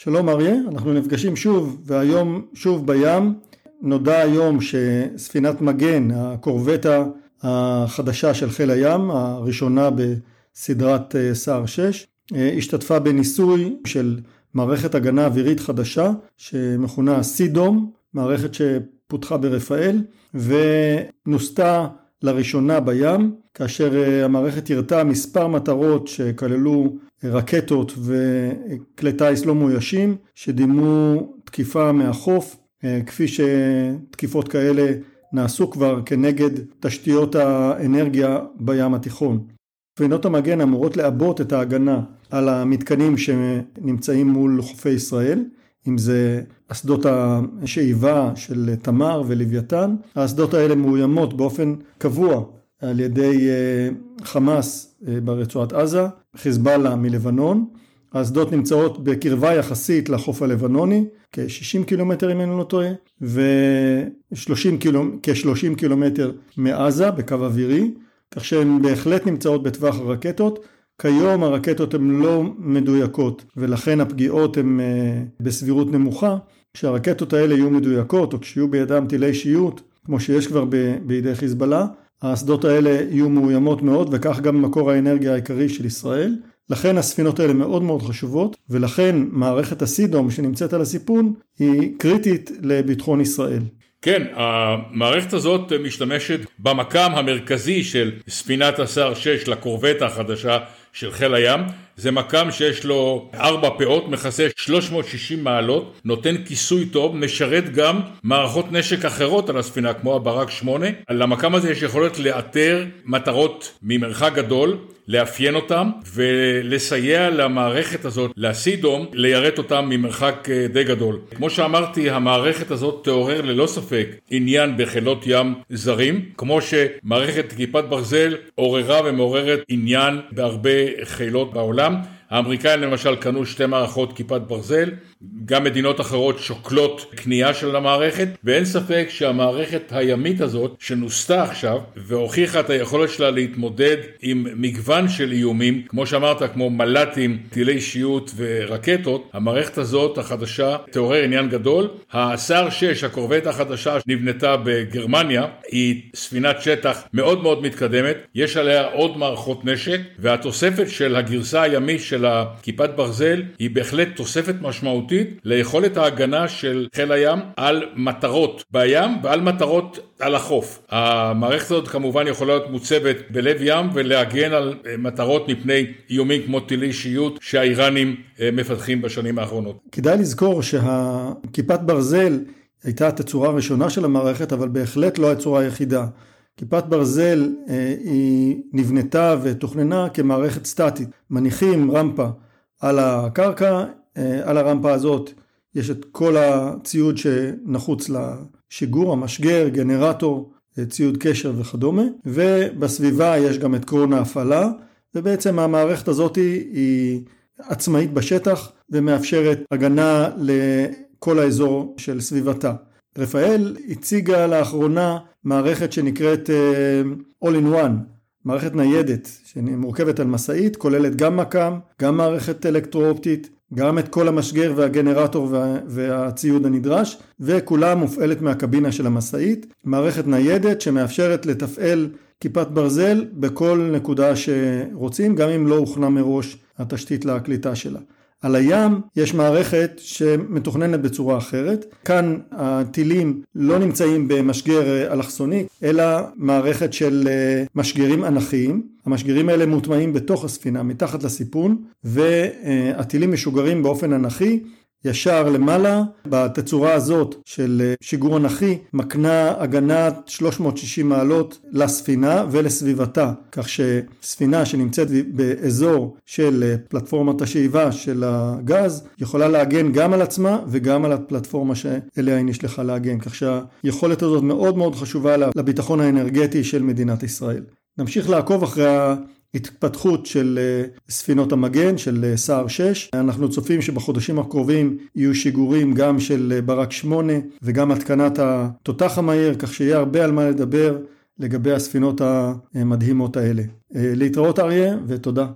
שלום אריה, אנחנו נפגשים שוב והיום שוב בים. נודע היום שספינת מגן, הקורבטה החדשה של חיל הים, הראשונה בסדרת אה, סער 6, אה, השתתפה בניסוי של מערכת הגנה אווירית חדשה שמכונה סידום, מערכת שפותחה ברפאל ונוסתה לראשונה בים, כאשר אה, המערכת הרתה מספר מטרות שכללו רקטות וכלי טיס לא מאוישים שדימו תקיפה מהחוף, אה, כפי שתקיפות כאלה נעשו כבר כנגד תשתיות האנרגיה בים התיכון. ספינות המגן אמורות לעבות את ההגנה על המתקנים שנמצאים מול חופי ישראל, אם זה אסדות השאיבה של תמר ולוויתן, האסדות האלה מאוימות באופן קבוע על ידי אה, חמאס אה, ברצועת עזה, חיזבאללה מלבנון, האסדות נמצאות בקרבה יחסית לחוף הלבנוני, כ-60 קילומטר אם אני לא טועה, וכ-30 קילומטר מעזה בקו אווירי, כך שהן בהחלט נמצאות בטווח הרקטות. כיום הרקטות הן לא מדויקות ולכן הפגיעות הן אה, בסבירות נמוכה. כשהרקטות האלה יהיו מדויקות או כשיהיו בידם טילי שיוט, כמו שיש כבר בידי חיזבאללה, האסדות האלה יהיו מאוימות מאוד וכך גם מקור האנרגיה העיקרי של ישראל. לכן הספינות האלה מאוד מאוד חשובות ולכן מערכת הסידום שנמצאת על הסיפון היא קריטית לביטחון ישראל. כן, המערכת הזאת משתמשת במקם המרכזי של ספינת השר 6 לקורבטה החדשה של חיל הים. זה מקם שיש לו ארבע פאות, מכסה 360 מעלות, נותן כיסוי טוב, משרת גם מערכות נשק אחרות על הספינה כמו הברק 8. למקם הזה יש יכולת לאתר מטרות ממרחק גדול. לאפיין אותם ולסייע למערכת הזאת, לסידום, ליירט אותם ממרחק אה, די גדול. כמו שאמרתי, המערכת הזאת תעורר ללא ספק עניין בחילות ים זרים, כמו שמערכת כיפת ברזל עוררה ומעוררת עניין בהרבה חילות בעולם. האמריקאים למשל קנו שתי מערכות כיפת ברזל, גם מדינות אחרות שוקלות קנייה של המערכת, ואין ספק שהמערכת הימית הזאת שנוסתה עכשיו והוכיחה את היכולת שלה להתמודד עם מגוון של איומים, כמו שאמרת, כמו מל"טים, טילי שיוט ורקטות, המערכת הזאת החדשה תעורר עניין גדול. הסער 6, הקורבט החדשה שנבנתה בגרמניה, היא ספינת שטח מאוד מאוד מתקדמת, יש עליה עוד מערכות נשק, והתוספת של הגרסה הימית של הכיפת ברזל היא בהחלט תוספת משמעותית. משמעותית ליכולת ההגנה של חיל הים על מטרות בים ועל מטרות על החוף. המערכת הזאת כמובן יכולה להיות מוצבת בלב ים ולהגן על אה, מטרות מפני איומים כמו טילי שיוט שהאיראנים אה, מפתחים בשנים האחרונות. כדאי לזכור שהכיפת ברזל הייתה התצורה הראשונה של המערכת אבל בהחלט לא הצורה היחידה. כיפת ברזל אה, היא נבנתה ותוכננה כמערכת סטטית. מניחים רמפה על הקרקע, על הרמפה הזאת. יש את כל הציוד שנחוץ לשיגור, המשגר, גנרטור, אה, ציוד קשר וכדומה, ובסביבה יש גם את קרון ההפעלה, ובעצם המערכת הזאת היא עצמאית בשטח ומאפשרת הגנה לכל האזור של סביבתה. רפאל הציגה לאחרונה מערכת שנקראת אה, All in One, מערכת ניידת שמורכבת על משאית, כוללת גם מקם, גם מערכת אלקטרואופטית, גם את כל המשגר והגנרטור וה, והציוד הנדרש וכולה מופעלת מהקבינה של המשאית מערכת ניידת שמאפשרת לתפעל כיפת ברזל בכל נקודה שרוצים גם אם לא הוכנה מראש התשתית לקליטה שלה על הים יש מערכת שמתוכננת בצורה אחרת. כאן הטילים לא נמצאים במשגר אלכסוני, אלא מערכת של אה, משגרים אנכיים. המשגרים האלה מוטמעים בתוך הספינה, מתחת לסיפון, והטילים משוגרים באופן אנכי ישר למעלה, בתצורה הזאת של אה, שיגור אנכי מקנה הגנה 360 מעלות לספינה ולסביבתה, כך שספינה שנמצאת באזור של אה, פלטפורמת השאיבה של הגז יכולה להגן גם על עצמה וגם על הפלטפורמה שאליה היא נשלחה להגן, כך שהיכולת הזאת מאוד מאוד חשובה לביטחון האנרגטי של מדינת ישראל. נמשיך לעקוב אחרי התפתחות של אה, ספינות המגן של אה, סער 6. אנחנו צופים שבחודשים הקרובים יהיו שיגורים גם של אה, ברק 8 וגם התקנת התותח המהיר, כך שיהיה הרבה על מה לדבר לגבי הספינות המדהימות האלה. להתראות אריה ותודה.